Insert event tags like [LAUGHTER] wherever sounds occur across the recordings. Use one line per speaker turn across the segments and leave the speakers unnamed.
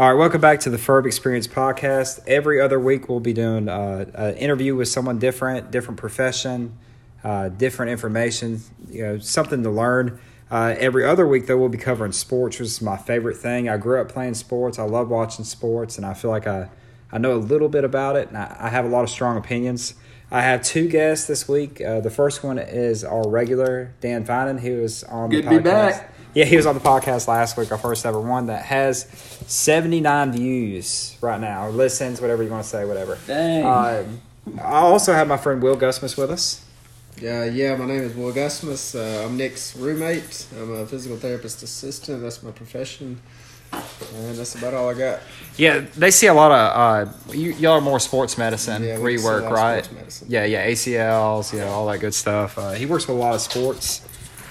All right, welcome back to the Ferb Experience podcast. Every other week, we'll be doing uh, an interview with someone different, different profession, uh, different information, you know, something to learn. Uh, every other week, though, we'll be covering sports, which is my favorite thing. I grew up playing sports. I love watching sports, and I feel like I, I know a little bit about it, and I, I have a lot of strong opinions. I have two guests this week. Uh, the first one is our regular Dan Finan. who is on
Good
the
to
podcast.
be back.
Yeah, he was on the podcast last week, our first ever one that has 79 views right now, or listens, whatever you want to say, whatever.
Dang.
Um, I also have my friend Will Gusmus with us.
Yeah, yeah. My name is Will Gusmus. Uh, I'm Nick's roommate. I'm a physical therapist assistant. That's my profession, and that's about all I got.
Yeah, they see a lot of, uh, you, y'all are more sports medicine,
Yeah, we see a
rework,
lot of
right?
sports medicine.
Yeah, yeah, ACLs, you know, all that good stuff. Uh, he works with a lot of sports,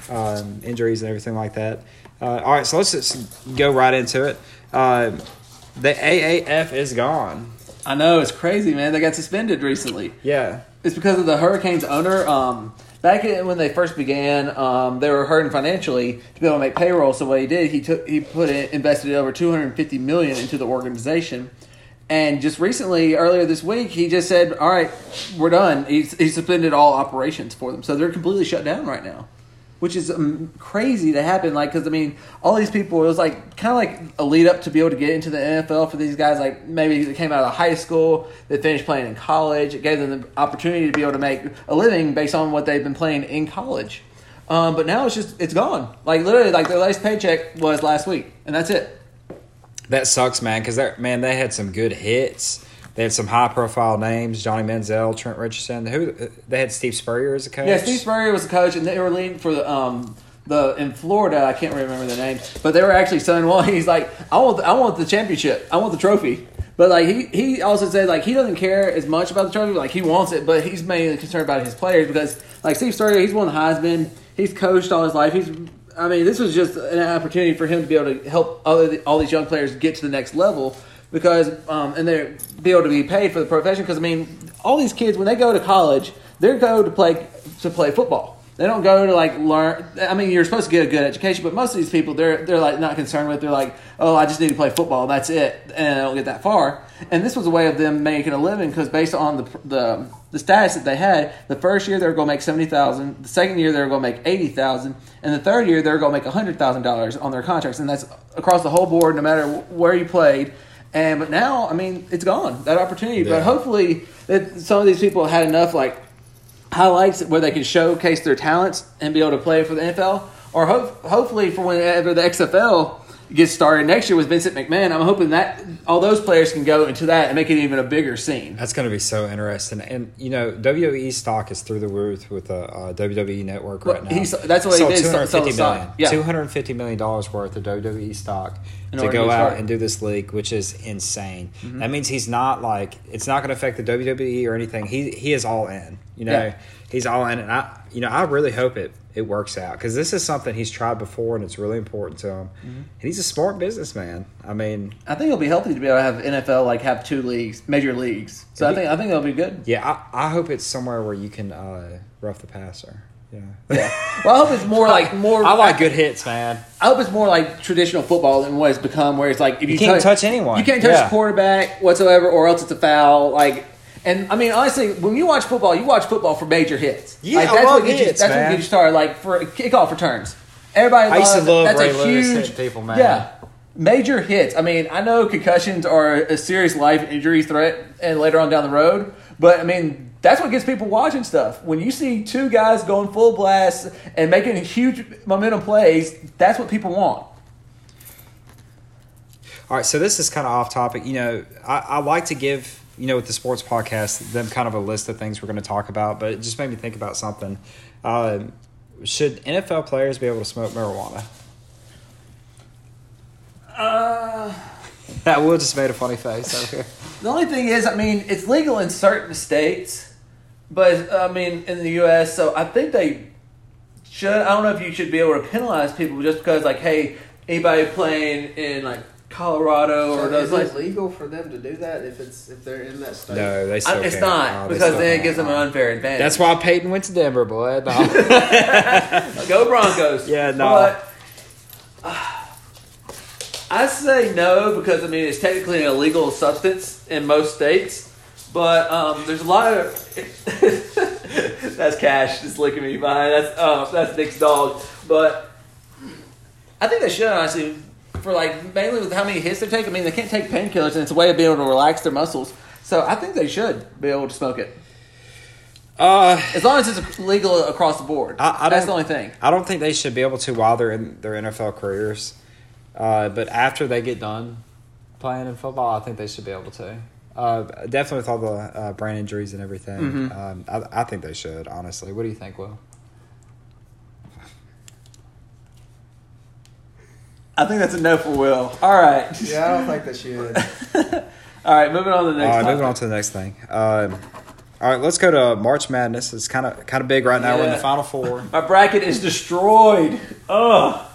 um, injuries and everything like that. Uh, all right, so let's just go right into it. Uh, the AAF is gone.
I know it's crazy, man. They got suspended recently.
Yeah.
It's because of the Hurricanes owner. Um, back when they first began, um, they were hurting financially to be able to make payroll. So what he did, he took he put in, invested over two hundred fifty million into the organization. And just recently, earlier this week, he just said, "All right, we're done." He's, he suspended all operations for them, so they're completely shut down right now, which is um, crazy to happen. Like, because I mean, all these people, it was like kind of like a lead up to be able to get into the NFL for these guys. Like, maybe they came out of high school, they finished playing in college. It gave them the opportunity to be able to make a living based on what they've been playing in college. Um, but now it's just it's gone. Like literally, like their last paycheck was last week, and that's it.
That sucks, man, because man, they had some good hits. They had some high profile names: Johnny Manziel, Trent Richardson. Who they had Steve Spurrier as a coach.
Yeah, Steve Spurrier was the coach, and they were leading for the um the in Florida. I can't remember the name, but they were actually saying, [LAUGHS] "Well, he's like, I want the, I want the championship, I want the trophy." But like he he also said like he doesn't care as much about the trophy, like he wants it, but he's mainly concerned about his players because like Steve Spurrier, he's won the Heisman, he's coached all his life, he's. I mean, this was just an opportunity for him to be able to help other all these young players get to the next level because um, and they be able to be paid for the profession. Because I mean, all these kids when they go to college, they go to play to play football. They don't go to like learn. I mean, you're supposed to get a good education, but most of these people, they're they're like not concerned with. They're like, oh, I just need to play football, that's it, and I don't get that far. And this was a way of them making a living because based on the the the status that they had, the first year they were going to make seventy thousand, the second year they were going to make eighty thousand, and the third year they were going to make hundred thousand dollars on their contracts, and that's across the whole board, no matter where you played. And but now, I mean, it's gone that opportunity.
Yeah.
But hopefully, that some of these people had enough like highlights where they can showcase their talents and be able to play for the NFL, or hope, hopefully for whenever the XFL gets started next year with Vincent McMahon. I'm hoping that all those players can go into that and make it even a bigger scene.
That's going to be so interesting. And, you know, WWE stock is through the roof with the uh, WWE network right
Well,
now.
he's- that's what he
Sold
did, sell- sell the
250 million.
Yeah.
$250 million worth of WWE stock
In
to
order to
go out.
Mm-hmm.
and do this league, which is insane. That means he's not like, it's not going to affect the WWE or anything. He, he is all in, you know,
Yeah.
he's all in. And I, you know, I really hope it, it works out because this is something he's tried before and it's really important to him.
Mm-hmm.
And he's a smart businessman. I mean,
I think it'll be healthy to be able to have NFL like have two leagues, major leagues. So I think I think it'll be good.
yeah, I, I hope it's somewhere where you can uh, rough the passer. Yeah.
Yeah. Well, I hope it's more [LAUGHS] like more.
I like good hits, man.
I hope it's more like traditional football than what it's become, where it's like if you,
can't touch anyone.
you can't touch
Yeah.
the quarterback whatsoever, or else it's a foul. Like, and I mean, honestly, when you watch football, you watch football for major hits.
Yeah,
like,
I
that's
love
what gets you.
hits,
That's
man.
what gets you started. Like for kickoff returns, everybody.
I used to
loves-
love
that's
Ray
a
Lewis
huge
people, man.
Yeah. Major hits. I mean, I know concussions are a serious life injury threat, and later on down the road. But I mean, that's what gets people watching stuff. When you see two guys going full blast and making huge momentum plays, that's what people want.
All right, so this is kind of off topic. You know, I, I like to give, you know, with the sports podcast, them kind of a list of things we're going to talk about, but it just made me think about something. Uh, should NFL players be able to smoke marijuana?
Uh,
That [LAUGHS] Will just made a funny face over here.
the only thing is, I mean, it's legal in certain states, but I mean, in the U.S., so I think they should. I don't know if you should be able to penalize people just because, like, hey, anybody playing in like Colorado or
So
those
is
like
it legal for them to do that if it's if they're in that state?
No, they
I, it's
can't.
not
No, they
because then it gives them an unfair advantage.
That's why Peyton went to Denver, boy. No. [LAUGHS]
go Broncos.
Yeah, no.
But, I say no because I mean it's technically an illegal substance in most states, but um, there's a lot of [LAUGHS] that's Cash just looking me behind. That's uh, that's Nick's dog, but I think they should honestly for like mainly with how many hits they take. I mean they can't take painkillers, and it's a way of being able to relax their muscles. So I think they should be able to smoke it
Uh,
as long as it's legal across the board.
I, I
that's the only thing.
I don't think they should be able to while they're in their NFL careers. Uh, but after they get done playing in football, I think they should be able to. Uh, definitely with all the uh, brain injuries and everything.
Mhm.
Um, I, I think they should, honestly. What do you think, Will?
I think that's a no for Will. All right.
Yeah, I don't think they should. [LAUGHS]
All right, moving on to the
All
next.
right, moving on to the next thing. Um, all right, let's go to March Madness. It's kind of kind of big right now. We're in the Final Four. [LAUGHS]
My bracket is destroyed. Ugh.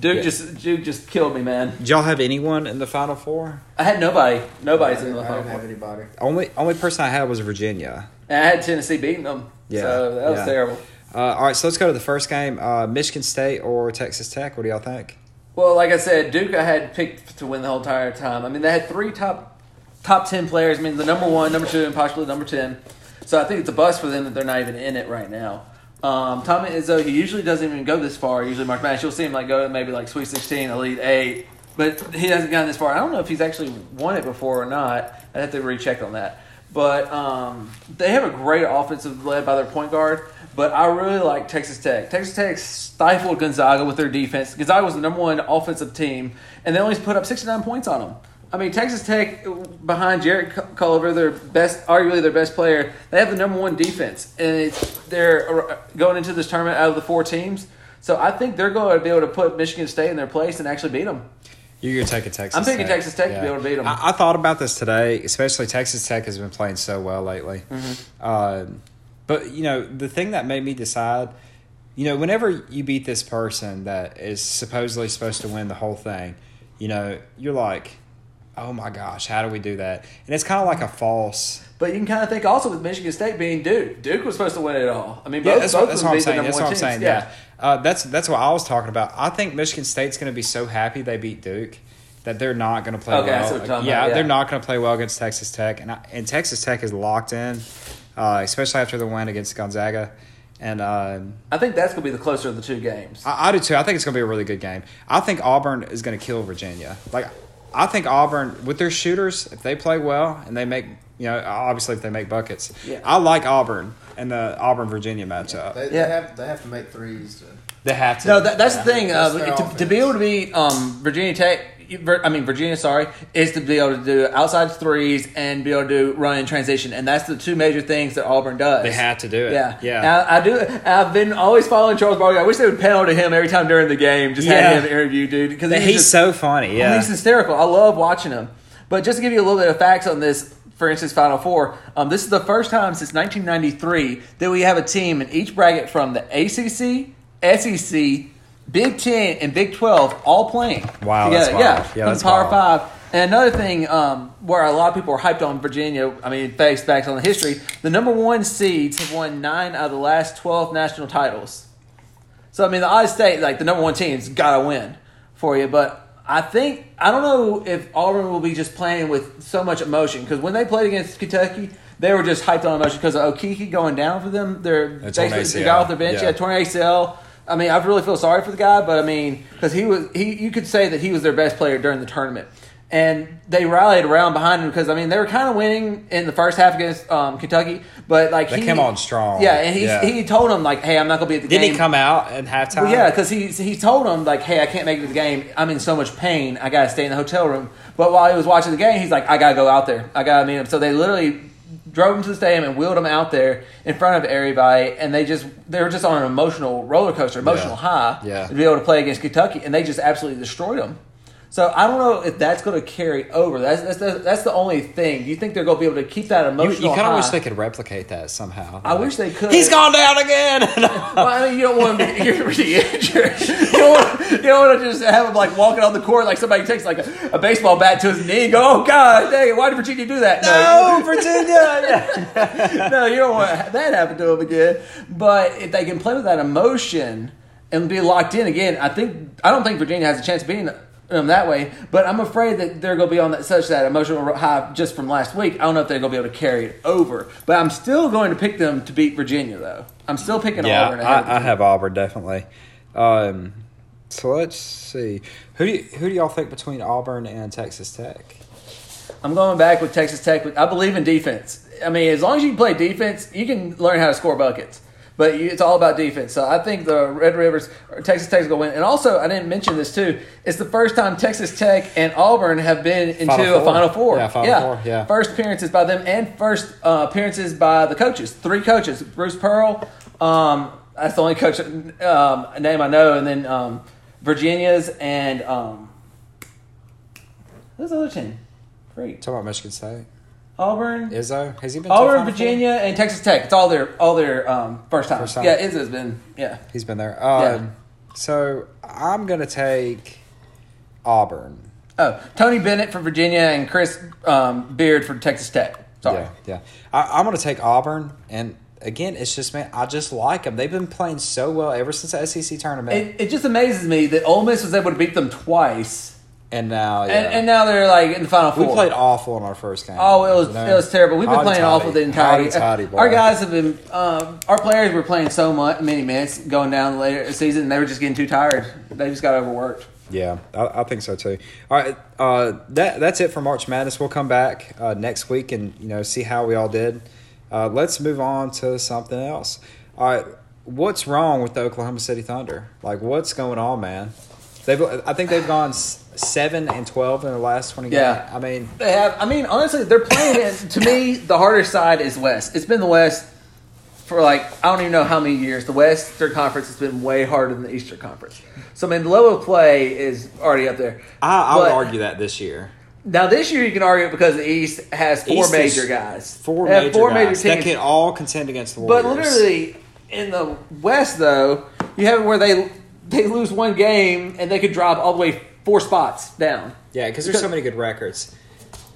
Duke
Yeah.
just Duke just killed me, man.
Did y'all have anyone in the Final Four?
I had nobody. Nobody's in
didn't,
the
I
final
didn't have
four.
anybody.
Only only person I had was Virginia.
And I had Tennessee beating them.
Yeah,
So that was
yeah.
terrible.
Uh, all right, so let's go to the first game: uh, Michigan State or Texas Tech. What do y'all think?
Well, like I said, Duke I had picked to win the whole entire time. I mean, they had three top top ten players. I mean, the number one, number two, and possibly number ten. So I think it's a bust for them that they're not even in it right now. Um, Tommy Izzo, he usually doesn't even go this far. Usually, March Madness, you'll see him like go maybe like Sweet Sixteen, Elite Eight, but he hasn't gotten this far. I don't know if he's actually won it before or not. I have to recheck on that. But um, they have a great offensive led by their point guard. But I really like Texas Tech. Texas Tech stifled Gonzaga with their defense. Gonzaga was the number one offensive team, and they only put up 69 points on them. I mean, Texas Tech behind Jarrett Culver, their best, arguably their best player, they have the number one defense, and it's, they're going into this tournament out of the four teams. So I think they're going to be able to put Michigan State in their place and actually beat them.
You're going to take a Texas.
I'm taking Texas Tech to be able to beat 'em.
I, I thought about this today, especially Texas Tech has been playing so well lately.
Mm-hmm.
Uh, but you know, the thing that made me decide, you know, whenever you beat this person that is supposedly supposed to win the whole thing, you know, you're like, oh my gosh, how do we do that? And it's kind of like a false.
But you can kind of think also with Michigan State being Duke. Duke was supposed to win it all. I mean,
Yeah,
both,
that's
both
what,
of
that's
them
what I'm saying. That's what I'm
teams.
saying. Yeah, Uh, that's that's what I was talking about. I think Michigan State's going to be so happy they beat Duke that they're not going to play
Okay,
well.
that's what you're talking
yeah,
about, yeah.
they're not going to play well against Texas Tech, and I, and Texas Tech is locked in, uh, especially after the win against Gonzaga. And um,
I think that's going to be the closer of the two games.
I, I do too. I think it's going to be a really good game. I think Auburn is going to kill Virginia. Like, I think Auburn with their shooters, if they play well and they make, you know, obviously if they make buckets,
Yeah.
I like Auburn and the Auburn Virginia matchup.
They,
Yeah.
they have they have to make threes. To,
They have to.
No, that, that's
Yeah.
the thing. Uh,
That's their
to, to be able to beat um, Virginia Tech, Vir- I mean Virginia, sorry, is to be able to do outside threes and be able to do run in transition, and that's the two major things that Auburn does.
They have to do it.
Yeah,
Yeah.
Now, I do. I've been always following Charles Barkley. I wish they would panel to him every time during the game. Just
Yeah.
had him interview, dude, because
He's,
just,
so funny. Yeah.
he's hysterical. I love watching him. But just to give you a little bit of facts on this, for instance, Final Four, um, this is the first time since 1993 that we have a team in each bracket from the ACC, SEC, Big Ten, and Big 12 all playing.
Wow,
together. Yeah,
Yeah, that's
Power
wild.
Five. And another thing um, where a lot of people are hyped on Virginia, I mean, based back on the history, the number one seeds have won nine out of the last 12 national titles. So I mean, the Iowa State, like the number one team's got to win for you. But I think I don't know if Auburn will be just playing with so much emotion because when they played against Kentucky, they were just hyped on emotion because of Okeke going down for them. They're
They torn
basically the guy off their bench,
Yeah.
yeah, torn ACL. I mean, I really feel sorry for the guy, but I mean, because he was he, you could say that he was their best player during the tournament. And they rallied around behind him because I mean they were kind of winning in the first half against um, Kentucky, but like
They
he
came on strong.
Yeah, and he
Yeah.
he told him like, "Hey, I'm not gonna be at the game.
Didn't
game."
he come out at halftime?
Well, yeah, because he he told him like, "Hey, I can't make it to the game. I'm in so much pain. I gotta stay in the hotel room." But while he was watching the game, he's like, "I gotta go out there. I gotta meet him." So they literally drove them to the stadium and wheeled them out there in front of everybody, and they just they were just on an emotional roller coaster, emotional
Yeah.
high,
Yeah.
to be able to play against Kentucky, and they just absolutely destroyed him. So I don't know if that's going to carry over. That's that's the, that's the only thing. Do you think they're going to be able to keep that
You,
emotional?
you kind of wish they could replicate that somehow.
I wish they could.
He's gone down again. [LAUGHS]
Well, I mean, you don't want him to get really injured. You don't, want, you don't want to just have him like walking on the court like somebody takes like a, a baseball bat to his knee and go, "Oh God, dang why did Virginia do that?"
no, Virginia. [LAUGHS]
no, you don't want that happen to him again. But if they can play with that emotion and be locked in again, I think I don't think Virginia has a chance of beating them that way. But I'm afraid that they're going to be on that such that emotional high just from last week. I don't know if they're going to be able to carry it over. But I'm still going to pick them to beat Virginia, though. I'm still picking
Yeah,
Auburn.
I, I have Auburn definitely. Um, so let's see. Who do you, who do y'all think between Auburn and Texas Tech?
I'm going back with Texas Tech. I believe in defense. I mean, as long as you can play defense, you can learn how to score buckets. But you, it's all about defense. So I think the Red Raiders, or Texas Tech's going to win. And also, I didn't mention this too. It's the first time Texas Tech and Auburn have been into
Final
a Final Four.
Yeah, Final Four, yeah.
First appearances by them and first uh, appearances by the coaches. Three coaches. Bruce Pearl. Um, that's the only coach um, name I know. And then um, Virginia's and um, who's the other team? Great.
Talk about Michigan State.
Auburn.
Izzo has he been? to
Auburn, Virginia, and Texas Tech. It's all their all their um, first time.
First time.
Yeah, Izzo's been yeah.
He's been there. Um, So I'm gonna take Auburn.
Oh, Tony Bennett for Virginia and Chris um, Beard for Texas Tech. Sorry.
Yeah, yeah. I, I'm gonna take Auburn, and again, it's just man, I just like them. They've been playing so well ever since the SEC tournament,
It, it just amazes me that Ole Miss was able to beat them twice,
and now yeah.
and, and now they're like in the final
we played awful in our first game.
Oh, it was
you know?
it was terrible. We've been playing
toddy.
awful the entire.
Toddy, [LAUGHS] boy.
our guys have been. Um, our players were playing so much many minutes going down later in the season. And they were just getting too tired. They just got overworked.
Yeah, I, I think so too. All right, uh, that that's it for March Madness. We'll come back uh, next week and you know see how we all did. Uh, let's move on to something else. All right, what's wrong with the Oklahoma City Thunder? Like, what's going on, man? They've I think they've gone seven and twelve in the last twenty.
Yeah.
games. I mean,
They have. I mean, honestly, they're playing. in- to me, the harder side is West. It's been the West for like I don't even know how many years. The Western Conference has been way harder than the Eastern Conference. So I mean, the level of play is already up there.
I, I would
But-
argue that this year.
Now this year you can argue it because the East has four
East
major guys,
Four
They
major
four
guys
major
that can all contend against the
But literally in the West, though, you have it where they they lose one game and they could drop all the way four spots down.
yeah, because there's so many good records.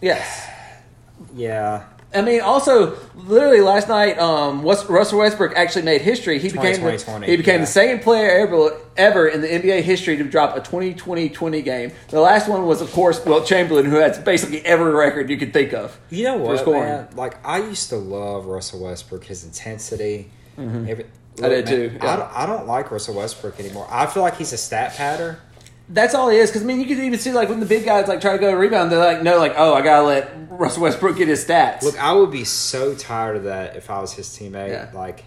Yes.
Yeah,
I mean, also, literally last night, um, Russell Westbrook actually made history. He became the,
20,
he became
yeah.
the second player ever ever in the NBA history to drop a 20-20-20 game. The last one was, of course, Wilt Chamberlain, who has basically every record you could think of.
You know what, man? Like I used to love Russell Westbrook, his intensity.
Mm-hmm. I did
man,
too,
I, don't, I don't like Russell Westbrook anymore. I feel like he's a stat patter.
That's all he is. Because I mean, you can even see like when the big guys like try to go to rebound, they're like, no, like, oh, I gotta let Russell Westbrook get his stats.
Look, I would be so tired of that if I was his teammate.
Yeah.
Like,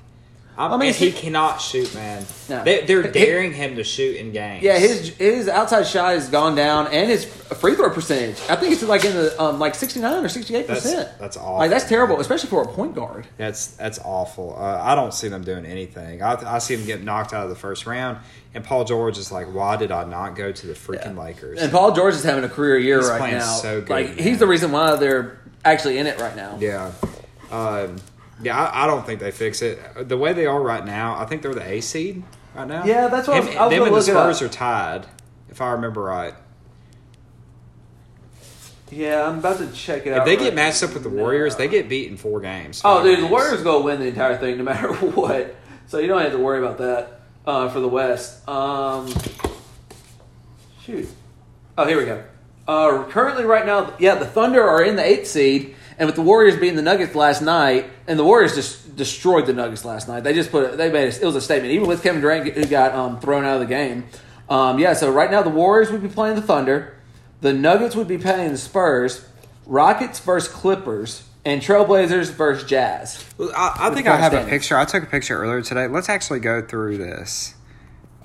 I'm,
I mean,
and he cannot shoot, man.
No.
They, they're
He-
daring him to shoot in games.
Yeah, his his outside shot has gone down, and his free throw percentage. I think it's like in the um, like sixty nine or sixty eight percent.
That's- awful.
Like that's terrible, especially for a point guard.
That's that's awful. Uh, I don't see them doing anything. I, I see them getting knocked out of the first round. And Paul George is like, why did I not go to the freaking Lakers?
And Paul George is having a career year
He's
right
playing
now.
so good,
like
man.
he's the reason why they're actually in it right now.
Yeah. Um, yeah, I, I don't think they fix it. The way they are right now, I think they're the A seed right now.
Yeah, that's what I was- I was
Them and the
look it up.
Spurs are tied, if I remember right.
Yeah, I'm about to check it
If
out.
they
right
get matched up with the Warriors, they get beat in four games.
Oh, dude, the
games.
Warriors go win the entire thing no matter [LAUGHS] what. So you don't have to worry about that uh, for the West. Um, shoot. Oh, here we go. Uh, currently, right now, yeah, the Thunder are in the eighth seed, and with the Warriors beating the Nuggets last night, and the Warriors just destroyed the Nuggets last night. They just put it, they made it, it was a statement, even with Kevin Durant who got um, thrown out of the game. Um, yeah, so right now the Warriors would be playing the Thunder, the Nuggets would be playing the Spurs, Rockets versus Clippers, and Trailblazers versus Jazz.
Well, I, I think I have a picture. I took a picture earlier today. Let's actually go through this.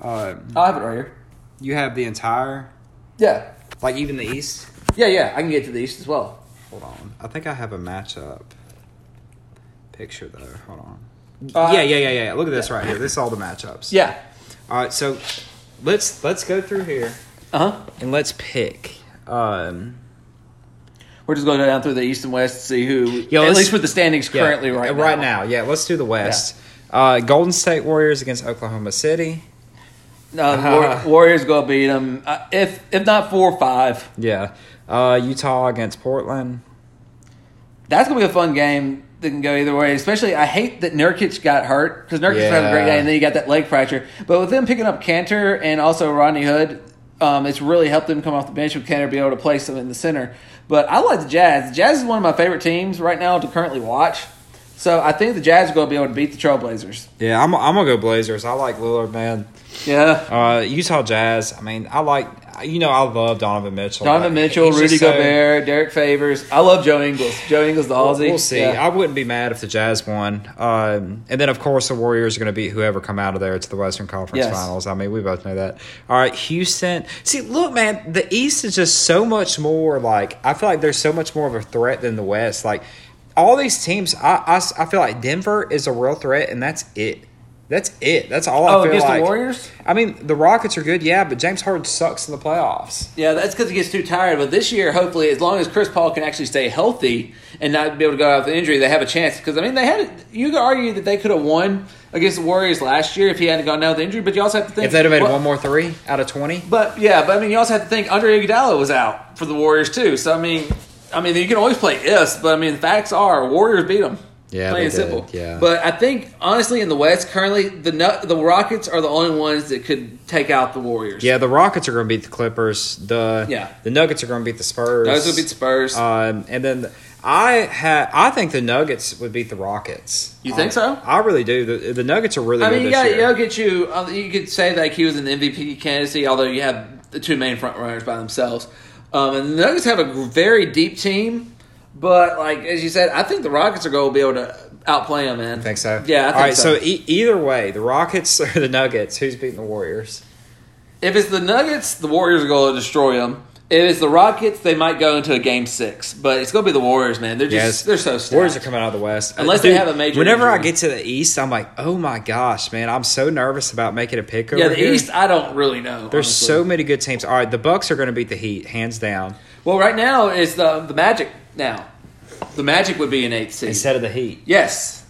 Um,
I have it right here.
you have the entire,
Yeah,
like even the East.
yeah, yeah. I can get to the East as well.
Hold on. I think I have a matchup picture though. Hold on.
Uh,
yeah, yeah, yeah, yeah. Look at this right here. This is all the matchups.
Yeah.
All right, so let's let's go through here
Uh huh.
and let's pick. Um,
We're just going to go down through the East and West to see who,
Yeah,
at least with the standings
yeah,
currently right now.
right now. Yeah, let's do the West. Uh, Golden State Warriors against Oklahoma City.
No, the War- [LAUGHS] Warriors to beat them. Uh, if if not four or five,
Yeah. Uh, Utah against Portland.
that's going to be a fun game. That can go either way. Especially, I hate that Nurkic got hurt because Nurkic was having a great
Yeah.
game, and then you got that leg fracture. But with them picking up Kanter and also Rodney Hood, Um, it's really helped them come off the bench with Kanter be able to place them in the center. But I like the Jazz. The Jazz is one of my favorite teams right now to currently watch. So I think the Jazz are going to be able to beat the Trailblazers.
Yeah, I'm, I'm gonna go Blazers. I like Lillard, man.
Yeah.
Uh, Utah Jazz. I mean, I like you know I love Donovan Mitchell.
Donovan Mitchell, Rudy
so-
Gobert, Derrick Favors. I love Joe Ingles. Joe Ingles, the
We'll,
Aussie.
we'll see.
Yeah.
I wouldn't be mad if the Jazz won. Um, and then, of course, the Warriors are going to beat whoever come out of there to the Western Conference
Yes.
Finals. I mean, we both know that. All right, Houston. See, look, man, the East is just so much more like I feel like there's so much more of a threat than the West. Like all these teams, I, I, I feel like Denver is a real threat, and that's it. That's it. That's all I
Oh,
feel
against
like.
the Warriors?
I mean, the Rockets are good, yeah, but James Harden sucks in the playoffs.
Yeah, that's because he gets too tired. But this year, hopefully, as long as Chris Paul can actually stay healthy and not be able to go out with an injury, they have a chance. Because I mean, they had you could argue that they could have won against the Warriors last year if he hadn't gone down with injury. But you also have to think
If they'd have made
well,
one more three out of twenty,
But yeah, but I mean, you also have to think Andre Iguodala was out for the Warriors too. So I mean, I mean, you can always play ifs, but I mean, the facts are Warriors beat them.
Yeah,
plain and simple.
yeah.
But I think honestly, in the West currently, the the Rockets are the only ones that could take out the Warriors.
Yeah, the Rockets are going to beat the Clippers. The
Yeah.
the Nuggets are going to beat the Spurs.
those would beat the Spurs.
Um, and then I ha I think the Nuggets would beat the Rockets.
You think
I-
so?
I really do. The, the Nuggets are really
I
good
mean, you
this
got you get you. uh, You could say like he was an MVP candidacy, although you have the two main front runners by themselves. Um, and the Nuggets have a very deep team, but like as you said, I think the Rockets are going to be able to outplay them. Man,
I think so.
Yeah, I think
All right.
so.
So, e- either way, the Rockets or the Nuggets, who's beating the Warriors?
If it's the Nuggets, the Warriors are going to destroy them. If it's the Rockets, they might go into a game six, but it's going to be the Warriors, man. They're just
Yes.
they're so stacked.
Warriors are coming out of the West.
Unless they have a major
Whenever I get to the East, I'm like, oh my gosh, man! I'm so nervous about making a pick over
yeah, the
here.
East. I don't really know.
There's
honestly.
so many good teams. All right, the Bucks are going to beat the Heat, hands down,
well right now is the the Magic. Now, the Magic would be an eighth seed.
instead of the Heat.
Yes.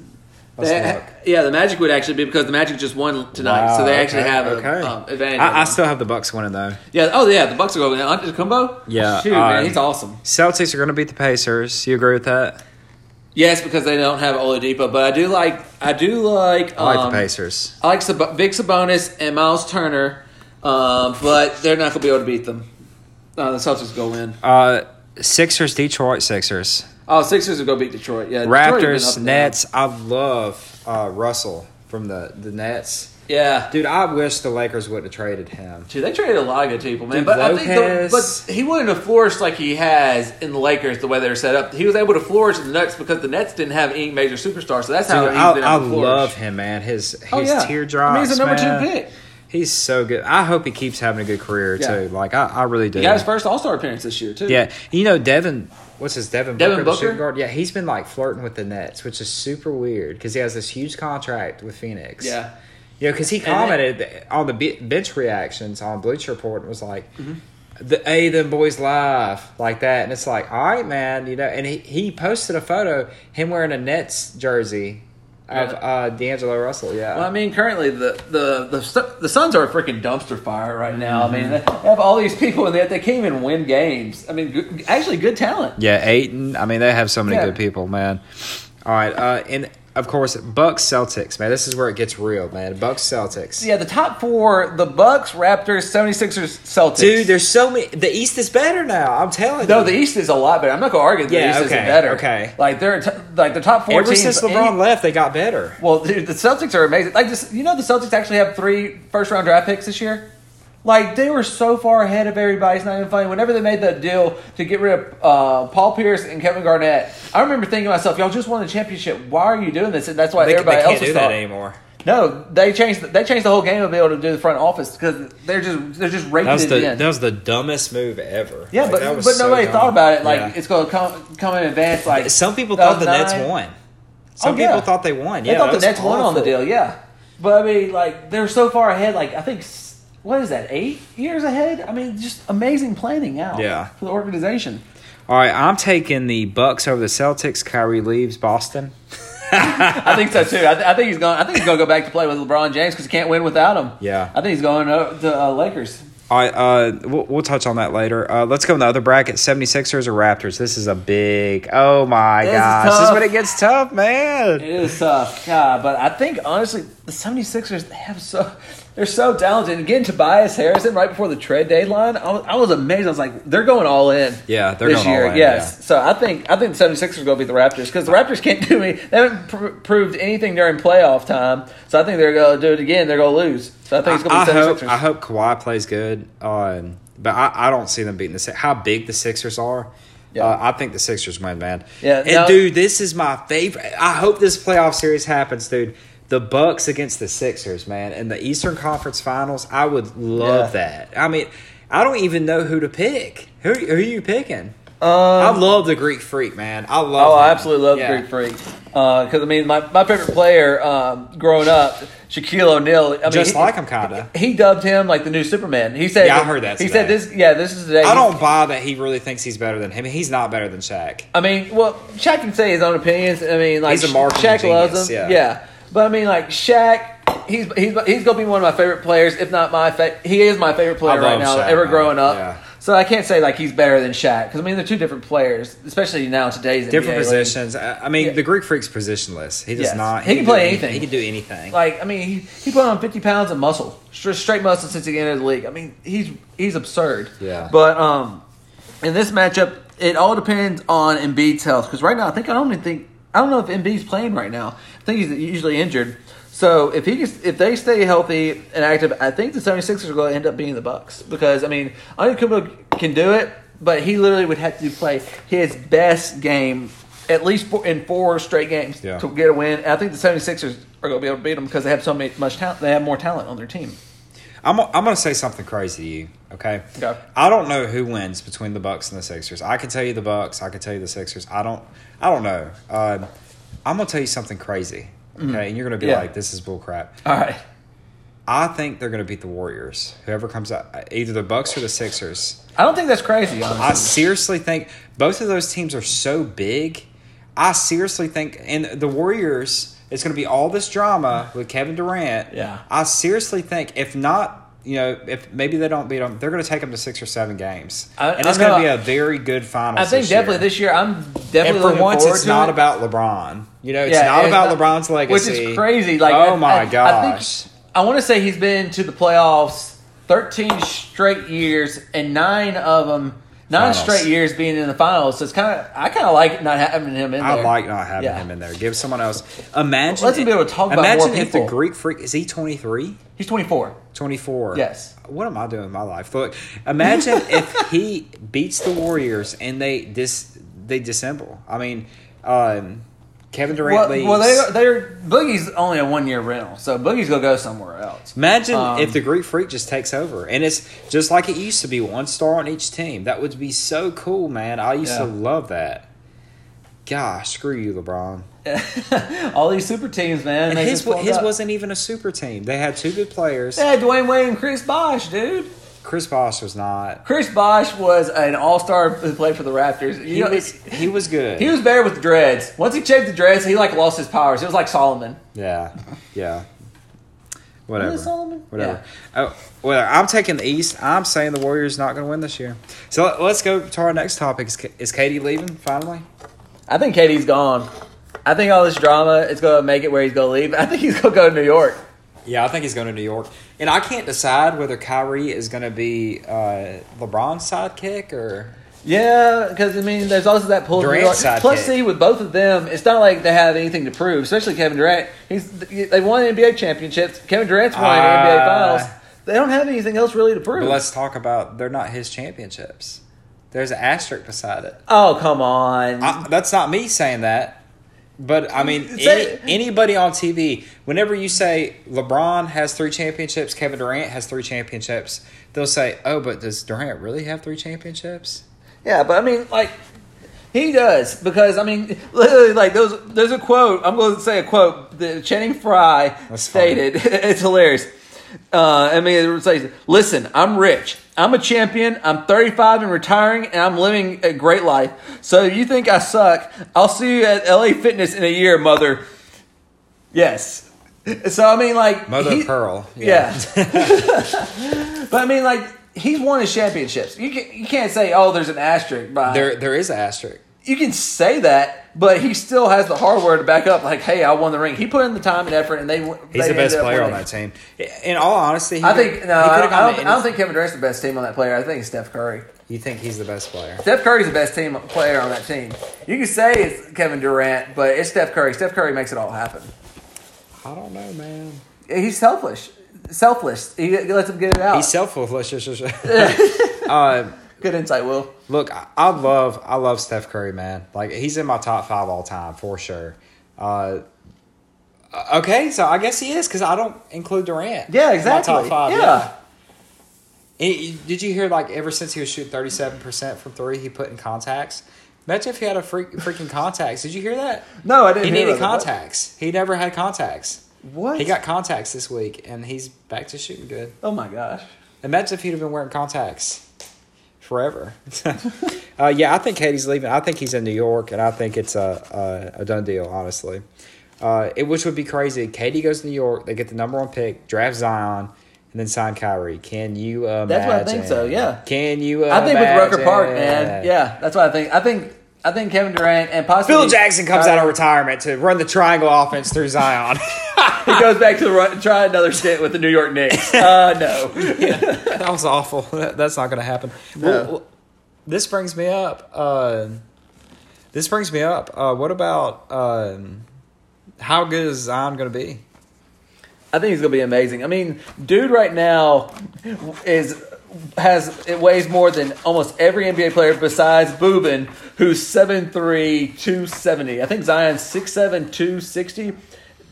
They- yeah, the Magic would actually be because the Magic just won tonight, so they
Wow,
actually
okay,
have
okay.
a um, advantage.
I, I still have the Bucks winning though.
yeah. Oh yeah, the Bucks are going. Antetokounmpo.
Yeah,
shoot,
uh,
man, he's awesome.
Celtics are going to beat the Pacers. You agree with that?
Yes, because they don't have Oladipo, but I do like. I do like.
I like
um,
the Pacers.
I like Sab- Big Sabonis and Miles Turner, um, but they're not going to be able to beat them. Uh, the Celtics go in.
Uh, Sixers, Detroit Sixers,
Oh, Sixers will go beat Detroit. Yeah, Detroit have been up
Raptors,
down.
Nets. I love uh, Russell from the the Nets.
Yeah,
Dude, I wish the Lakers would have traded him.
Dude, they traded a lot of good people, man.
Dude,
but I think, the, but he wouldn't have flourished like he has in the Lakers the way they're set up. He was able to flourish in the Nets because the Nets didn't have any major superstars. So that's
Dude,
how he's
I,
been
I
to
love him, man. His his
Oh, yeah.
teardrops.
I mean, he's a number two pick.
He's so good. I hope he keeps having a good career
Yeah.
too. Like I, I really do.
He got his first All Star appearance this year too.
Yeah, you know Devin. What's his Devin Booker?
Devin
the
Booker?
shooting guard? Yeah, he's been like flirting with the Nets, which is super weird because he has this huge contract with Phoenix.
yeah.
you know, because he commented on the bench reactions on Bleacher Report and was like,
Mm-hmm.
"The A them boys live like that," and it's like, all right, man, you know. And he he posted a photo him wearing a Nets jersey of
Yeah.
uh, D'Angelo Russell. Yeah,
Well, I mean, currently the the the the Suns are a freaking dumpster fire right now. I mean,
Mm-hmm.
they have all these people in there. they can't even win games. I mean, good, actually, good talent.
Yeah, Ayton. I mean, they have so many
Yeah.
good people, man. All right, uh, and of course, Bucks Celtics, man. This is where it gets real, man. Bucks Celtics.
Yeah, the top four: the Bucks, Raptors, 76ers, Celtics.
Dude, there's so many. The East is better now. I'm telling
No,
you.
No, the East is a lot better. I'm not going to argue that
Yeah,
the East
okay,
isn't better.
okay.
Like they're t- like the top four
Ever
teams.
since LeBron left, they got better.
well, dude, the Celtics are amazing. Like this, you know, the Celtics actually have three first round draft picks this year. Like they were so far ahead of everybody. It's not even funny. Whenever they made that deal to get rid of uh, Paul Pierce and Kevin Garnett, I remember thinking to myself, "Y'all just won the championship. Why are you doing this?" And that's why
They, they
everybody
can't
else
do that
thought-
anymore.
No, they changed. They changed the whole game to be able to do the front office because they're just they're just raking
That was
it
the
in.
that was the dumbest move ever.
Yeah,
Like,
but but
so
nobody
dumb.
thought about it. Like
Yeah.
it's going to come come in advance. Like
some people thought the Nets won. Some
Oh, yeah.
people thought they won. Yeah,
they
thought
the Nets won on the deal. Yeah, but I mean, like they're so far ahead. Like I think what is that? Eight years ahead. I mean, just amazing planning out.
Yeah.
for the organization.
All right, I'm taking the Bucks over the Celtics. Kyrie leaves Boston. [LAUGHS]
I think so too. I, th- I think he's going. I think he's going to go back to play with LeBron James because he can't win without him.
Yeah.
I think he's going to uh, Lakers.
All right, uh, we'll, we'll touch on that later. Uh, let's go in the other bracket 76ers or Raptors. This is a big, oh my
This is
gosh. This is when it gets tough, man.
It is tough, God, but I think honestly, the 76ers they have so They're so talented. And getting Tobias Harrison right before the trade deadline, I was, I was amazed. I was like, they're going all in.
Yeah, they're
this
going all
year.
in,
Yes.
yeah.
So I think I think the 76ers are going to beat the Raptors because the Raptors can't do any. They haven't pr- proved anything during playoff time. So I think they're going to do it again. They're going to lose. So I think it's going to be
I
76ers.
hope I hope Kawhi plays good, um, but I, I don't see them beating the. How big the Sixers are,
Yeah.
uh, I think the Sixers win, man.
Yeah,
and
now-
dude, this is my favorite. I hope this playoff series happens, dude. The Bucks against the Sixers, man, in the Eastern Conference Finals. I would love
Yeah.
that. I mean, I don't even know who to pick. Who, who are you picking?
Um,
I love the Greek Freak, man. I love.
Oh, I absolutely love
Yeah.
Greek Freak. Because I mean, my, my favorite player um, growing up, Shaquille O'Neal. I mean,
Just
he-
like him, kinda.
He dubbed him like the new Superman. He said,
Yeah, I heard that
He
today.
said this. Yeah, this is today.
I don't buy that he really thinks he's better than him. He's not better than Shaq.
I mean, well, Shaq can say his own opinions. I mean, like
He's a
Shaq loves
genius,
him.
yeah.
But I mean, like Shaq, he's he's he's gonna be one of my favorite players, if not my fa- he is my favorite player right now
Shaq,
ever growing up.
Yeah.
So I can't say like he's better than Shaq because I mean they're two different players, especially now today's
different
NBA
positions. I I mean,
Yeah.
the Greek freak's positionless. He does
Yes.
not.
He can
do
play
any-
anything.
He can do anything.
Like I mean, he, he put on fifty pounds of muscle, straight, straight muscle since he entered the league. I mean, he's he's absurd.
Yeah.
But um, in this matchup, it all depends on Embiid's health because right now I think I don't even think I don't know if Embiid's playing right now. I think he's usually injured. So if he gets, if they stay healthy and active, I think the 76ers are going to end up being the Bucks because I mean, Antetokounmpo can do it, but he literally would have to play his best game at least four, in four straight games
Yeah.
to get a win. And I think the 76ers are going to be able to beat them because they have so many, much talent. They have more talent on their team.
I'm, I'm going to say something crazy to you. Okay.
Okay.
I don't know who wins between the Bucks and the Sixers. I can tell you the Bucks. I can tell you the Sixers. I don't. I don't know. Um, I'm going to tell you something crazy. Okay, and you're going to be.
Yeah.
like, "This is bullcrap."
All right.
I think they're going to beat the Warriors. Whoever comes out, either the Bucks or the Sixers.
I don't think that's crazy, honestly.
I seriously think both of those teams are so big. I seriously think, and the Warriors, it's going to be all this drama with Kevin Durant.
Yeah.
I seriously think, if not, you know, if maybe they don't beat them, they're going to take them to six or seven games,
I-
and it's going to be a very good final.
I think definitely this year. I'm definitely
And for once, it's not
it.
about LeBron. You know, it's
Yeah,
not
it's
about
not-
LeBron's legacy,
which is crazy. Like,
oh
I-
my
I- I
gosh,
think- I want to say he's been to the playoffs 13 straight years, and nine of them, nine
Finals.
straight years being in the finals. So it's kind of, I kind of like not having him in
I
there.
like not having
Yeah.
him in there. Give someone else. Imagine.
Let's be able to talk about
Imagine if the. Greek freak is he 23?
He's 24.
24.
Yes.
What am I doing in my life? Look, imagine [LAUGHS] if he beats the Warriors and they dis they dissemble. I mean, um, Kevin Durant
Well,
leaves.
well, they, they're Boogie's only a one year rental, so Boogie's gonna go somewhere else.
Imagine
Um,
if the Greek Freak just takes over, and it's just like it used to be, one star on each team. That would be so cool, man. I used to love that. Gosh, screw you, LeBron. [LAUGHS]
All these super teams, man.
And his his
up.
wasn't even a super team. They had two good players.
They had Dwyane Wade and Chris Bosh, dude.
Chris Bosh was not.
Chris Bosh was an all star who played for the Raptors. You
He
know,
was he was good.
He was better with the dreads. Once he shaved the dreads, he like lost his powers. It was like Solomon.
Yeah, yeah. Whatever.
Solomon?
Whatever. Oh, whatever. I'm taking the East. I'm saying the Warriors not going to win this year. So let, let's go to our next topic. Is, is KD leaving finally?
I think KD's gone. I think all this drama is going to make it where he's going to leave. I think he's going to go to New York.
Yeah, I think he's going to New York. And I can't decide whether Kyrie is going to be uh, LeBron's sidekick or.
Yeah, because I mean, there's also that pull.
Durant's sidekick.
Plus, see, with both of them, it's not like they have anything to prove. Especially Kevin Durant. He's they won NBA championships. Kevin Durant's won
Uh,
NBA finals. They don't have anything else really to prove.
But let's talk about they're not his championships. There's an asterisk beside it.
oh come on!
I, that's not me saying that. But I mean, any, anybody on TV, whenever you say LeBron has three championships, Kevin Durant has three championships, they'll say, "Oh, but does Durant really have three championships?"
Yeah, but I mean, like he does because I mean, literally, like those. There's a quote. I'm going to say a quote that Channing Frye
That's
stated. [LAUGHS] it's hilarious. Uh, I mean, it says, "Listen, I'm rich. I'm a champion. I'm 35 and retiring, and I'm living a great life. So if you think I suck, I'll see you at LA Fitness in a year, mother." Yes. So I mean, like
Mother
he-
Pearl.
yeah. [LAUGHS] but I mean, like he's won his championships. You can, you can't say, "Oh, there's an asterisk by."
There, there is an asterisk.
You can say that, but he still has the hardware to back up. Like, hey, I won the ring. He put in the time and effort, and they.
He's
they
the best player on that team. In all honesty, he
I think no, I don't, I, don't, I don't think Kevin Durant's the best team on that player. I think it's Steph Curry.
You think he's the best player?
Steph Curry's the best team player on that team. You can say it's Kevin Durant, but it's Steph Curry. Steph Curry makes it all happen.
I don't know, man.
He's selfish, selfless. He lets him get it out.
He's selfless. [LAUGHS] [LAUGHS] uh,
Good insight, Will.
look, I, I love I love Steph Curry, man. Like he's in my top five all time for sure. Uh, okay, so I guess he is because I don't include Durant.
Yeah,
in my
exactly.
top five.
yeah.
He- did you hear like ever since he was shooting thirty seven percent from three, he put in contacts. Imagine if he had a freak, freaking contacts. Did you hear that?
No, I didn't.
He needed contacts. He never had contacts.
What?
He got contacts this week, and he's back to shooting good.
Oh my gosh.
Imagine if he'd have been wearing contacts forever. [LAUGHS] uh, yeah, I think KD's leaving. I think he's in New York, and I think it's a a, a done deal. Honestly, uh, it which would be crazy. KD goes to New York. They get the number one pick, draft Zion, and then sign Kyrie. Can you imagine?
That's what I think so, yeah.
Can you?
I think with Rucker Park, man. Yeah, that's what I think. I think. I think Kevin Durant and possibly
Phil Jackson comes out of retirement to run the triangle offense through Zion. [LAUGHS]
He goes back to run, try another stint with the New York Knicks. [LAUGHS] Uh, no.
that was awful. [LAUGHS] That- That's not going to happen.
No.
Well, this brings me up. Uh, this brings me up. Uh, what about um, how good is Zion going to be?
I think he's gonna be amazing. I mean, dude, right now is has it weighs more than almost every NBA player besides Boban, who's 7'3", 270. I think Zion's 6'7", 260.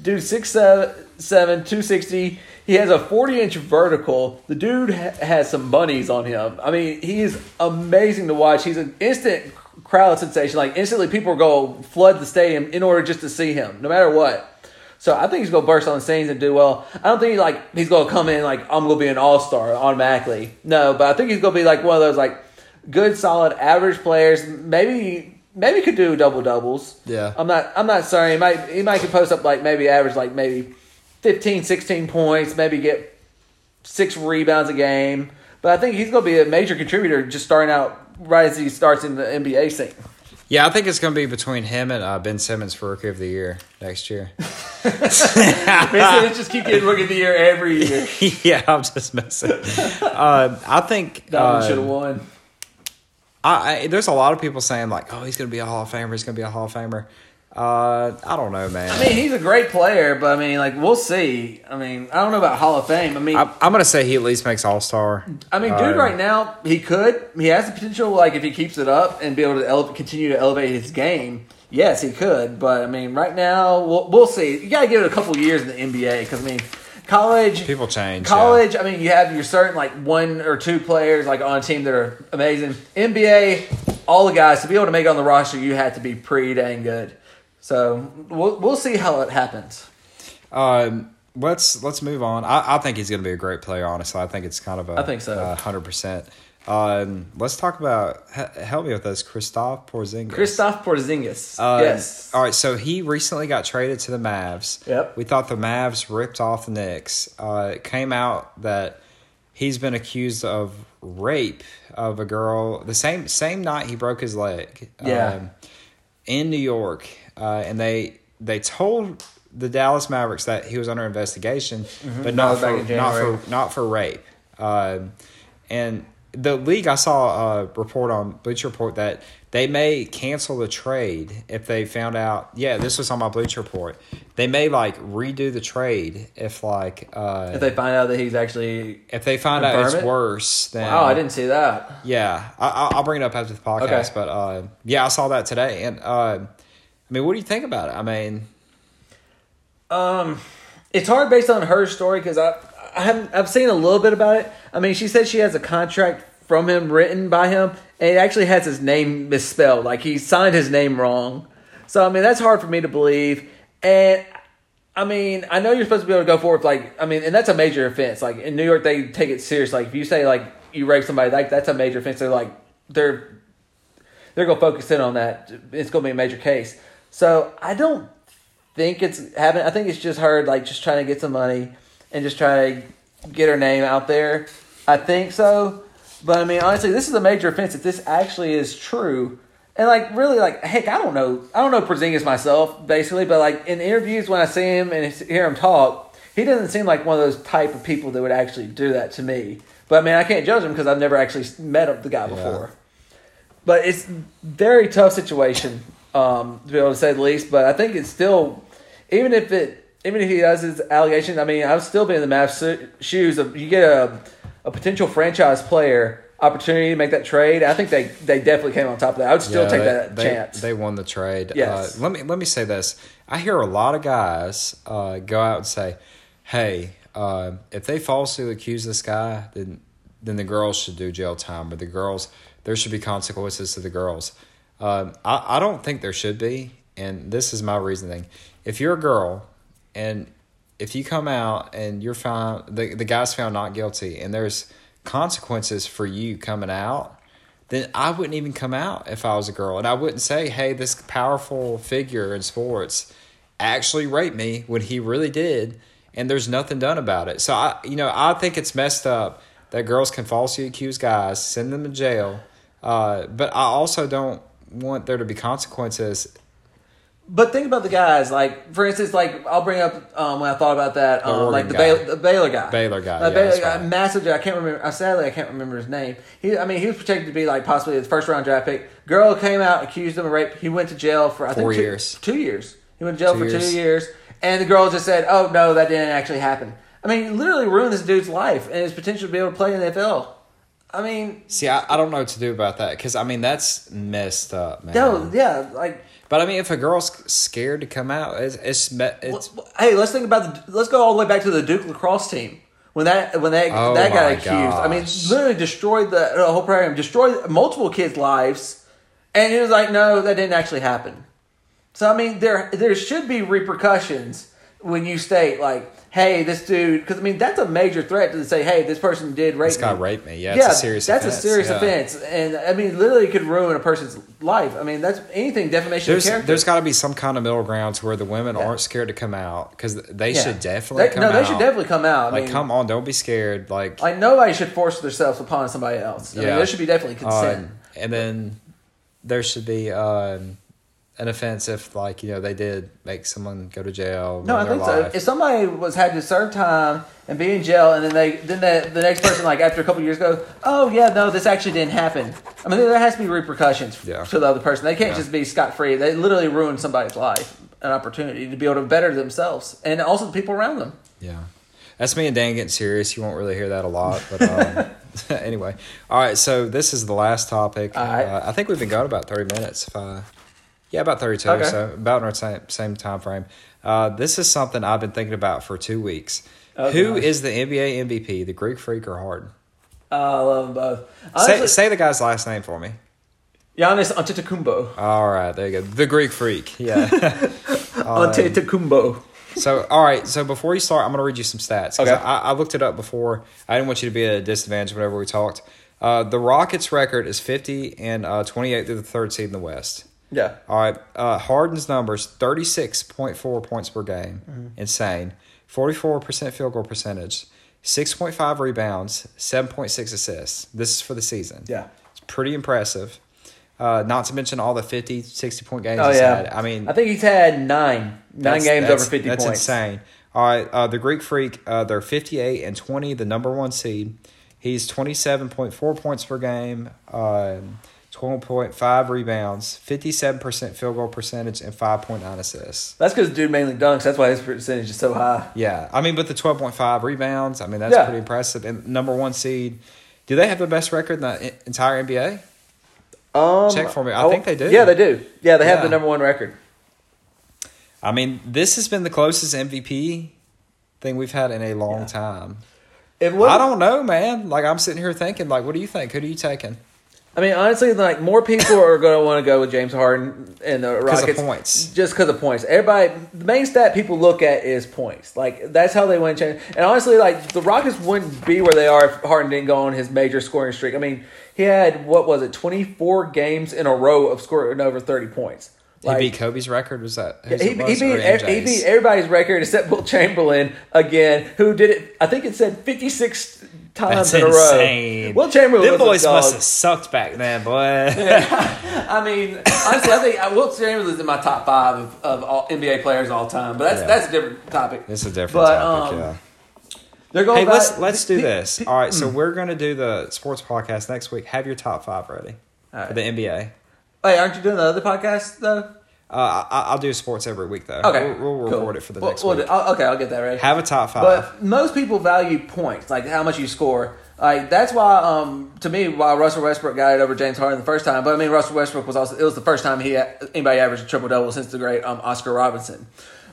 Dude, 6'7", 260. He has a 40-inch vertical. The dude ha- has some bunnies on him. I mean, he is amazing to watch. He's an instant crowd sensation. Like, instantly people go flood the stadium in order just to see him, no matter what. So I think he's gonna burst on the scenes and do well. I don't think he, like he's gonna come in like I'm gonna be an all star automatically. No, but I think he's gonna be like one of those like good, solid, average players. Maybe maybe could do double doubles.
Yeah.
I'm not I'm not sorry. He might he might could post up like maybe average like maybe 15, 16 points. Maybe get six rebounds a game. But I think he's gonna be a major contributor just starting out right as he starts in the NBA scene.
Yeah, I think it's going to be between him and uh, Ben Simmons for Rookie of the Year next year. [LAUGHS]
Just keep getting rookie of the year every year. [LAUGHS]
yeah, I'm just messing. Uh, I think uh,
should have won.
I, I, there's a lot of people saying like, "Oh, he's going to be a Hall of Famer. He's going to be a Hall of Famer." Uh, I don't know, man.
I mean, he's a great player, but I mean, like we'll see. I mean, I don't know about Hall of Fame. I mean,
I, I'm going to say he at least makes All Star.
I mean, dude,
Uh,
right now he could. He has the potential, like if he keeps it up and be able to ele- continue to elevate his game. Yes, he could. But I mean, right now we'll, we'll see. You got to give it a couple years in the NBA because I mean, college.
People change. yeah.
College, I mean, you have your certain like one or two players like on a team that are amazing. NBA, all the guys to be able to make it on the roster, you have to be pretty dang good. So we'll we'll see how it happens.
Um, let's let's move on. I, I think he's going to be a great player. Honestly, I think it's kind of a.
I think so.
Hundred percent. Um, let's talk about. he- Help me with this, Christoph Porzingis.
Christoph Porzingis.
Uh,
yes.
All right, so he recently got traded to the Mavs.
Yep.
We thought the Mavs ripped off the Knicks. Uh, it came out that he's been accused of rape of a girl the same same night he broke his leg.
Yeah.
Um, in New York, uh, and they they told the Dallas Mavericks that he was under investigation, but not
Mm-hmm. Was back
for not for not for rape. Um, and the league, I saw a report on Bleacher Report that they may cancel the trade if they found out. Yeah, this was on my Bleacher Report. They may like redo the trade if like uh,
If they find out that he's actually
if they find out it's
it?
worse. Then
wow, I didn't see that.
Yeah, I, I'll- I'll bring it up after the podcast.
Okay.
But uh, yeah, I saw that today, and uh, I mean, what do you think about it? I mean,
Um, it's hard based on her story because I I haven't I've seen a little bit about it. I mean, she said she has a contract from him written by him, and it actually has his name misspelled. Like he signed his name wrong. So I mean, that's hard for me to believe. And I mean, I know you're supposed to be able to go forward. Like I mean, and that's a major offense. Like in New York, they take it serious. Like if you say like you rape somebody, like that's a major offense. They're like they're they're gonna focus in on that. It's gonna be a major case. So I don't think it's having. I think it's just her like just trying to get some money and just trying to get her name out there. I think so, but I mean honestly, this is a major offense. If this actually is true, And like really, like heck, I don't know, I don't know Porzingis myself, basically, but like in interviews when I see him and hear him talk, he doesn't seem like one of those type of people that would actually do that to me. But I mean, I can't judge him because I've never actually met the guy before. But it's very tough situation um, to be able to say the least. But I think it's still, even if it, even if he does his allegations, I mean, I've still been in the Mavs shoes of you get a a potential franchise player opportunity to make that trade. I think they they definitely came on top of that. I would still
Yeah,
take
they,
that
they,
chance.
They won the trade.
Yes.
Uh, let me let me say this. I hear a lot of guys uh, go out and say, "Hey, uh, if they falsely accuse this guy, then then the girls should do jail time, or the girls there should be consequences to the girls." Um, I I don't think there should be, and this is my reasoning. If you're a girl, and if you come out and you're found the the guy's found not guilty, and there's consequences for you coming out then I wouldn't even come out if I was a girl. And I wouldn't say, hey, this powerful figure in sports actually raped me when he really did, and there's nothing done about it. So, I, you know, I think it's messed up that girls can falsely accuse guys, send them to jail. Uh, but I also don't want there to be consequences.
But think about the guys. Like for instance, like I'll bring up um, when I thought about that,
The
um, like the,
guy.
Baylor, the Baylor guy,
Baylor guy, yeah,
Baylor guy,
right.
massive. I can't remember. Uh, sadly, I can't remember his name. He, I mean, he was projected to be like possibly the first round draft pick. Girl came out, accused him of rape. He went to jail for I
Four
think two,
years.
Two years. He went to jail
Two
for
years.
two years, and the girl just said, "Oh no, that didn't actually happen." I mean, literally ruined this dude's life and his potential to be able to play in the NFL. I mean,
See, I, I don't know what to do about that because, I mean, that's messed up, man.
no, yeah, like
But, I mean, if a girl's scared to come out, it's, it's, it's
hey, let's think about the. Let's go all the way back to the Duke lacrosse team when that when that
Oh
that got accused. I mean,
gosh.
literally destroyed the, the whole program, destroyed multiple kids' lives, and it was like, no, that didn't actually happen. So I mean, there there should be repercussions when you state like, hey, this dude, because I mean that's a major threat to say, hey, this person did rape
this guy
me.
raped me. Yeah, it's a serious
that's
offense.
a serious
yeah.
offense, and I mean, literally could ruin a person's life. I mean, that's anything defamation
There's
of character.
there's got to be some kind of middle ground where the women
Yeah.
aren't scared to come out because they
Yeah.
should definitely
They-
come
no,
out.
they should definitely come out. I
like
mean,
come on, don't be scared. Like
Like nobody should force themselves upon somebody else. I mean,
Yeah.
there should be definitely consent.
um, and then there should be um, an offense if like you know they did make someone go to jail.
no, I think
their
so. If somebody was had to serve time and be in jail, and then they then the, the next person like after a couple of years goes, oh yeah, no, this actually didn't happen. I mean, there has to be repercussions
Yeah.
to the other person. They can't
Yeah.
just be scot free. They literally ruin somebody's life, an opportunity to be able to better themselves, and also the people around them.
Yeah. That's me and Dan getting serious. You won't really hear that a lot. But um, [LAUGHS] [LAUGHS] anyway. All right. So this is the last topic.
Right.
Uh, I think we've been going about 30 minutes. If I, yeah, about 32.
Okay.
So about in our same, same time frame. Uh, this is something I've been thinking about for two weeks.
Oh,
Who is the NBA MVP, the Greek Freak or Harden?
Uh, I love them both.
Say,
Honestly,
say the guy's last name for me.
Giannis Antetokounmpo.
All right, there you go. The Greek Freak. Yeah. [LAUGHS] [LAUGHS] Um,
Antetokounmpo.
So, all right. So before you start, I'm going to read you some stats.
Okay.
I, I looked it up before. I didn't want you to be at a disadvantage whenever we talked. Uh, the Rockets' record is 50 and uh, 28 through the third seed in the West.
Yeah.
All right. Uh, Harden's numbers 36.4 points per game.
Mm-hmm.
Insane. 44% field goal percentage. 6.5 rebounds. 7.6 assists. This is for the season.
Yeah.
It's pretty impressive. Uh, not to mention all the 50, 60 point games
Oh
he's
yeah.
had. I mean,
I think he's had nine nine games over fifty
that's
points.
insane. All right, uh, the Greek Freak, uh, they're 58 and 20, the number one seed. He's 27.4 points per game, um, 12.5 rebounds, 57% field goal percentage, and 5.9 assists.
That's because dude mainly dunks. That's why his percentage is so high.
Yeah, I mean, but the 12.5 rebounds, I mean, that's
Yeah.
pretty impressive. And number one seed, do they have the best record in the entire NBA?
Um,
Check for me. I think they do.
Yeah, they do. Yeah, they have
Yeah.
the number one record.
I mean, this has been the closest MVP thing we've had in a long
Yeah.
time. I don't know, man. Like I'm sitting here thinking, like, what do you think? Who do you taking?
I mean, honestly, like more people are going to want to go with James Harden and the Rockets
points.
just because of points. Everybody, the main stat people look at is points. Like that's how they win. Change. And honestly, like the Rockets wouldn't be where they are if Harden didn't go on his major scoring streak. I mean, he had what was it, twenty four games in a row of scoring over thirty points.
he beat Kobe's record. Was that?
He,
whose
he, beat, he beat everybody's record [LAUGHS] except Wilt Chamberlain again, who did it. I think it said 56 times
That's
in a
insane.
row. Wilt Chamberlain
Them
a
boys must have sucked back then, boy.
I mean, honestly, I think uh, Chamberlain is in my top five of, of all NBA players of all time. But that's
Yeah.
that's a different topic.
It's a different
But,
topic,
um,
yeah.
They're going.
Hey,
back-
let's let's do this. All right, so we're gonna do the sports podcast next week. Have your top five ready
All
for the NBA.
Hey, aren't you doing the other podcast though?
Uh, I, I'll do sports every week though.
Okay,
we'll, we'll
cool.
record it for the next
we'll
week.
I'll- okay, I'll get that right.
Have a top five.
But most people value points, like how much you score. Like that's why, um, to me, why Russell Westbrook got it over James Harden the first time. But I mean, Russell Westbrook was also it was the first time he anybody averaged a triple double since the great um, Oscar Robinson.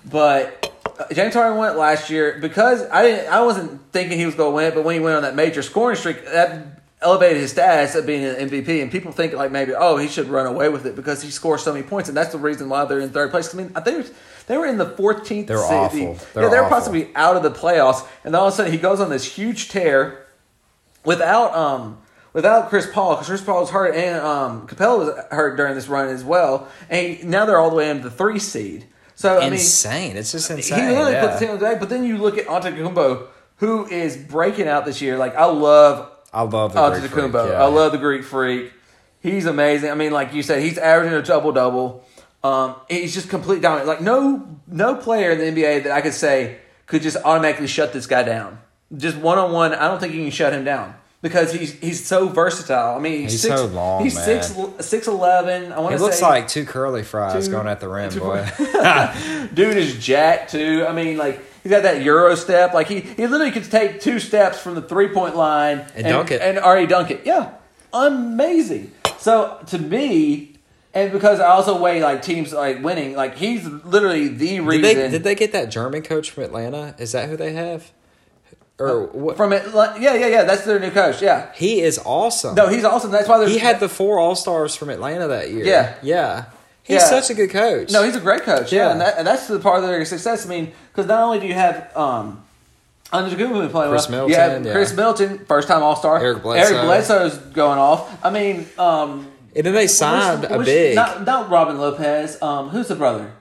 But uh, James Harden won it last year because I didn't, I wasn't thinking he was going to win it. But when he went on that major scoring streak, that elevated his status of being an MVP. And people think like maybe oh he should run away with it because he scores so many points, and that's the reason why they're in third place. I mean, I think they were in the 14th.
They were
seed.
awful.
Yeah,
They're
they were
awful.
possibly out of the playoffs, and then all of a sudden he goes on this huge tear without um without Chris Paul because Chris Paul was hurt and um Capela was hurt during this run as well, and he, now they're all the way into the three seed. So I mean,
insane. it's just insane.
he literally
yeah.
put the team on the back. But then you look at Antetokounmpo, who is breaking out this year. Like I love
I love the Greek freak, yeah.
I love the Greek freak. He's amazing. I mean, like you said, he's averaging a double double. Um, he's just complete dominant. Like no no player in the NBA that I could say could just automatically shut this guy down. Just one on one, I don't think you can shut him down because he's he's so versatile. I mean, he's,
He's
six,
so long,
He's
man.
six six eleven. I want to.
He looks
say,
like two curly fries
Two-
going at the rim, boy. [LAUGHS]
dude is jacked too. I mean, like he's got that Euro step. Like he, he literally could take two steps from the three point line
And dunk it.
and already dunk it. Yeah, amazing. So to me, and because I also weigh like teams like winning, like he's literally the
did
reason.
they did they get that German coach from Atlanta? Is that who they have? Or uh, what?
from it? Yeah, yeah, yeah. That's their new coach. Yeah.
he is awesome.
No, he's awesome. That's why
he had the four All Stars from Atlanta that year.
Yeah.
yeah. He's
Yeah.
such a good coach.
No, he's a great coach. Yeah,
Yeah.
and, that, and that's the part of their success. I mean, because not only do you have um, Antetokounmpo playing
Khris
well, you have
Middleton,
Khris
yeah.
Middleton, first time All Star.
Eric Bledsoe.
Eric Bledsoe's going off. I mean, um,
and then they signed
which-
a
which-
big.
Not, not Robin Lopez. Um, who's the brother?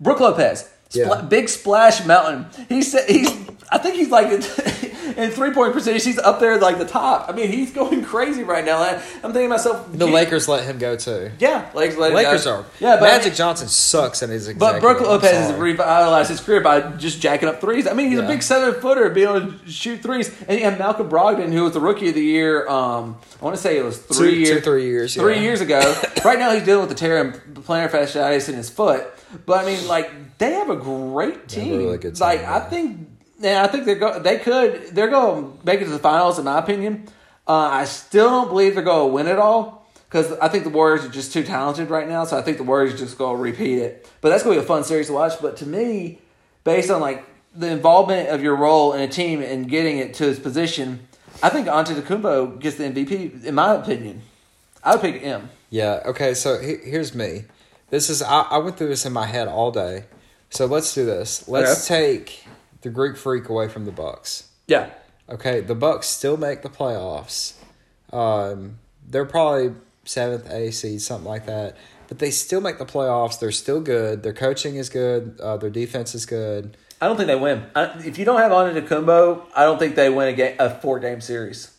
Brooke Lopez. Spla-
Yeah.
Big Splash Mountain. He's he's. I think he's like [LAUGHS] in three point percentage. He's up there like the top. I mean, he's going crazy right now. I- I'm thinking to myself,
the Lakers let him go too.
Yeah, Lakers. Let him
Lakers
go.
are.
Yeah, but
Magic Johnson sucks in his
But. Brooke Lopez has revitalized his career by just jacking up threes. I mean, he's
Yeah.
a big seven footer, being able to shoot threes. And you have Malcolm Brogdon, who was the rookie of the year. Um, I want to say it was three
Two-
years,
two, three years,
three
yeah.
years ago. [LAUGHS] right now, he's dealing with the tear and plantar fasciitis in his foot. But I mean, like they have a great
They have a
team.
really good
like
team,
I think, yeah, I think they're go. They could. They're going to make it to the finals, in my opinion. Uh, I still don't believe they're going to win it all because I think the Warriors are just too talented right now. So I think the Warriors just going to repeat it. But that's going to be a fun series to watch. But to me, based on like the involvement of your role in a team and getting it to his position, I think Antetokounmpo gets the MVP. In my opinion, I would pick him.
Yeah. Okay. So he, here's me. This is I, I went through this in my head all day. So let's do this. Let's take the Greek Freak away from the Bucks.
Yeah.
Okay, the Bucks still make the playoffs. Um, they're probably seventh, eighth seed, something like that. But they still make the playoffs. They're still good. Their coaching is good. Uh, their defense is good.
I don't think they win. I, if you don't have Antetokounmpo, I don't think they win a game, a four game series.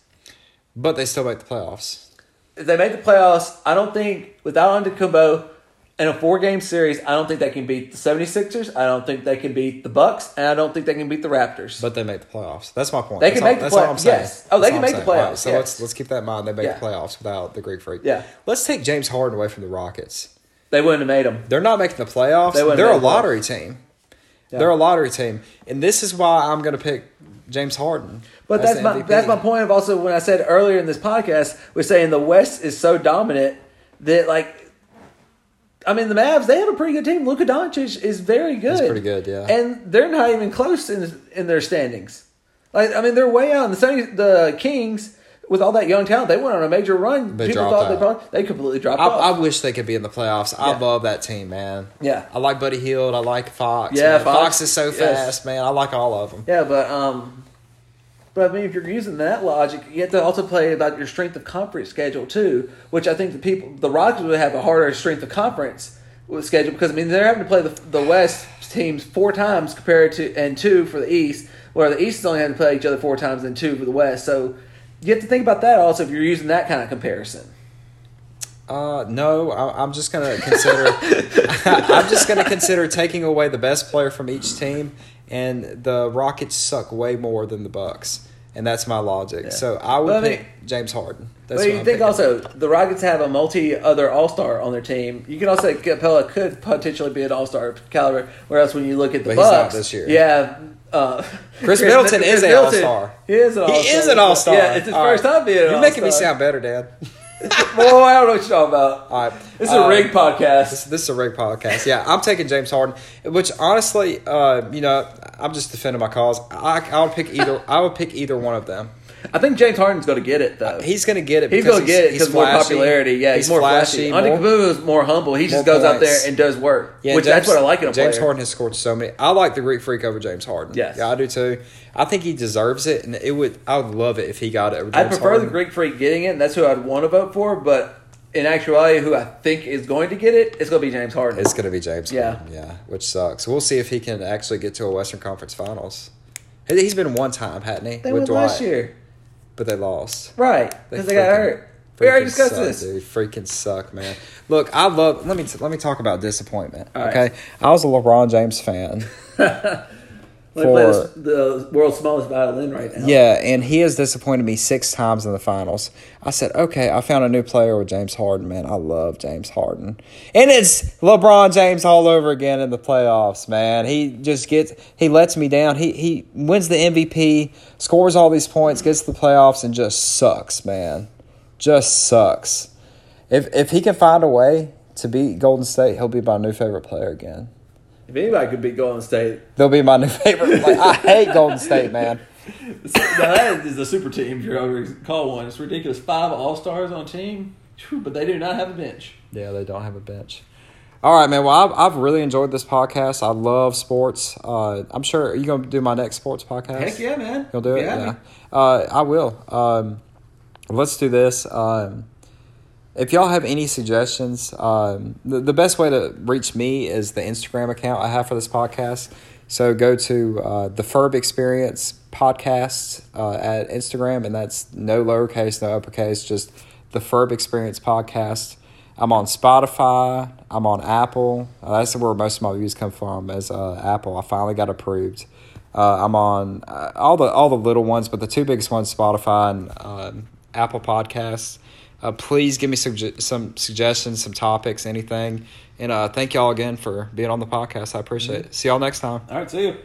But they still make the playoffs.
If they make the playoffs, I don't think without Antetokounmpo in a four game series, I don't think they can beat the 76ers. I don't think they can beat the Bucks, and I don't think they can beat the Raptors.
But they make the playoffs. That's my point.
They
That's
can
all-
make the
that's all I'm saying.
yes. Oh, they can make the
saying. Right,
playoffs,
so
yes.
let's let's keep that in mind. They make
Yeah.
the playoffs without the Greek Freak.
Yeah.
Let's take James Harden away from the Rockets.
they wouldn't have made them.
They're not making the playoffs.
They
They're a
the playoffs.
lottery team.
Yeah.
They're a lottery team, and this is why I'm going to pick James Harden.
But that's my
MVP.
that's my point of also when I said earlier in this podcast, we're saying the West is so dominant that like I mean the Mavs, they have a pretty good team. Luka Doncic is very good.
He's pretty good, yeah.
And they're not even close in in their standings. Like I mean they're way out. And the 70, the Kings with all that young talent, they went on a major run.
They
People
dropped
thought they probably they completely dropped
I,
off.
I wish they could be in the playoffs. I
Yeah.
love that team, man.
Yeah.
I like Buddy Hield. I like Fox.
Yeah. Fox.
Fox, is so
Yes.
fast, man. I like all of them.
Yeah, but um, but I mean, if you're using that logic, you have to also play about your strength of conference schedule too, which I think the people, the Rockets would have a harder strength of conference schedule because I mean they're having to play the the West teams four times compared to and two for the East, where the East is only had to play each other four times and two for the West. So you have to think about that also if you're using that kind of comparison.
Uh, no, I, I'm just gonna consider. [LAUGHS] I'm just gonna consider taking away the best player from each team, and the Rockets suck way more than the Bucks, and that's my logic.
Yeah.
So I would
But I mean-
James Harden. That's
But you
I'm
think
picking.
also the Rockets have a multi other All Star on their team. You can also say Capela could potentially be an All Star caliber. Whereas when you look at the
But he's not
Bucks,
this year.
yeah. Uh,
Khris Middleton is an all-star.
He is an
He
all-star.
He is an all star.
Yeah, it's his first time being. An
You're making me sound better, Dad. [LAUGHS]
Well, I don't know what you're talking about.
All right,
This is a
uh,
rig podcast.
This, this is a rig podcast. Yeah, I'm taking James Harden, which honestly, uh, you know, I'm just defending my cause. I, I would pick either. I would pick either one of them.
I think James Harden's going to get it though.
He's going to get it.
He's going to get it
he's
because more popularity. Yeah, he's, more flashy.
more-
Antetokounmpo is more humble. He just goes out there and does work.
Yeah,
which
James,
that's what I like in a
James
player.
Harden has scored so many. I like the Greek Freak over James Harden.
Yes.
yeah, I do too. I think he deserves it, and it would. I would love it if he got it. Over
I prefer
Harden.
the Greek Freak getting it, and that's who I'd want to vote for. But in actuality, who I think is going to get it, it's going to be James Harden.
It's going to be James.
Yeah.
Harden, yeah, which sucks. We'll see if he can actually get to a Western Conference Finals. He- He's been one time, hadn't he?
they
with
went
Dwight,
last year,
but they lost.
right? Because they, got hurt. We already discussed
suck,
this.
Dude, freaking suck, man. Look, I love. Let me let me talk about disappointment.
All right.
okay, I was a LeBron James fan. [LAUGHS]
Play
for-
the world's smallest violin right now.
Yeah, and he has disappointed me six times in the finals. I said, okay, I found a new player with James Harden, man. I love James Harden. And it's LeBron James all over again in the playoffs, man. He just gets he lets me down. He he wins the MVP, scores all these points, gets to the playoffs and just sucks, man. Just sucks. If if he can find a way to beat Golden State, he'll be my new favorite player again.
If anybody could beat Golden State,
They'll be my new favorite. Like I hate Golden State, man.
now that is a super team. If you're ever call one, it's ridiculous. Five All Stars on a team, but they do not have a bench.
Yeah, they don't have a bench. All right, man. Well, I've, I've really enjoyed this podcast. I love sports. Uh, I'm sure you're you gonna do my next sports podcast.
Heck yeah, man!
You'll do it.
Yeah.
Yeah, uh, I will. Um, let's do this. Um, if y'all have any suggestions, um, the, the best way to reach me is the Instagram account I have for this podcast. So go to uh, the Ferb Experience podcast uh, at Instagram, and that's no lowercase, no uppercase, just the Ferb Experience podcast. I'm on Spotify. I'm on Apple. Uh, that's where most of my views come from. as uh, Apple. I finally got approved. Uh, I'm on uh, all the all the little ones, but the two biggest ones, Spotify and um, Apple Podcasts. Uh, please give me sugge- some suggestions, some topics, anything. And uh, thank y'all again for being on the podcast. I appreciate it. See y'all next time.
All right, see you.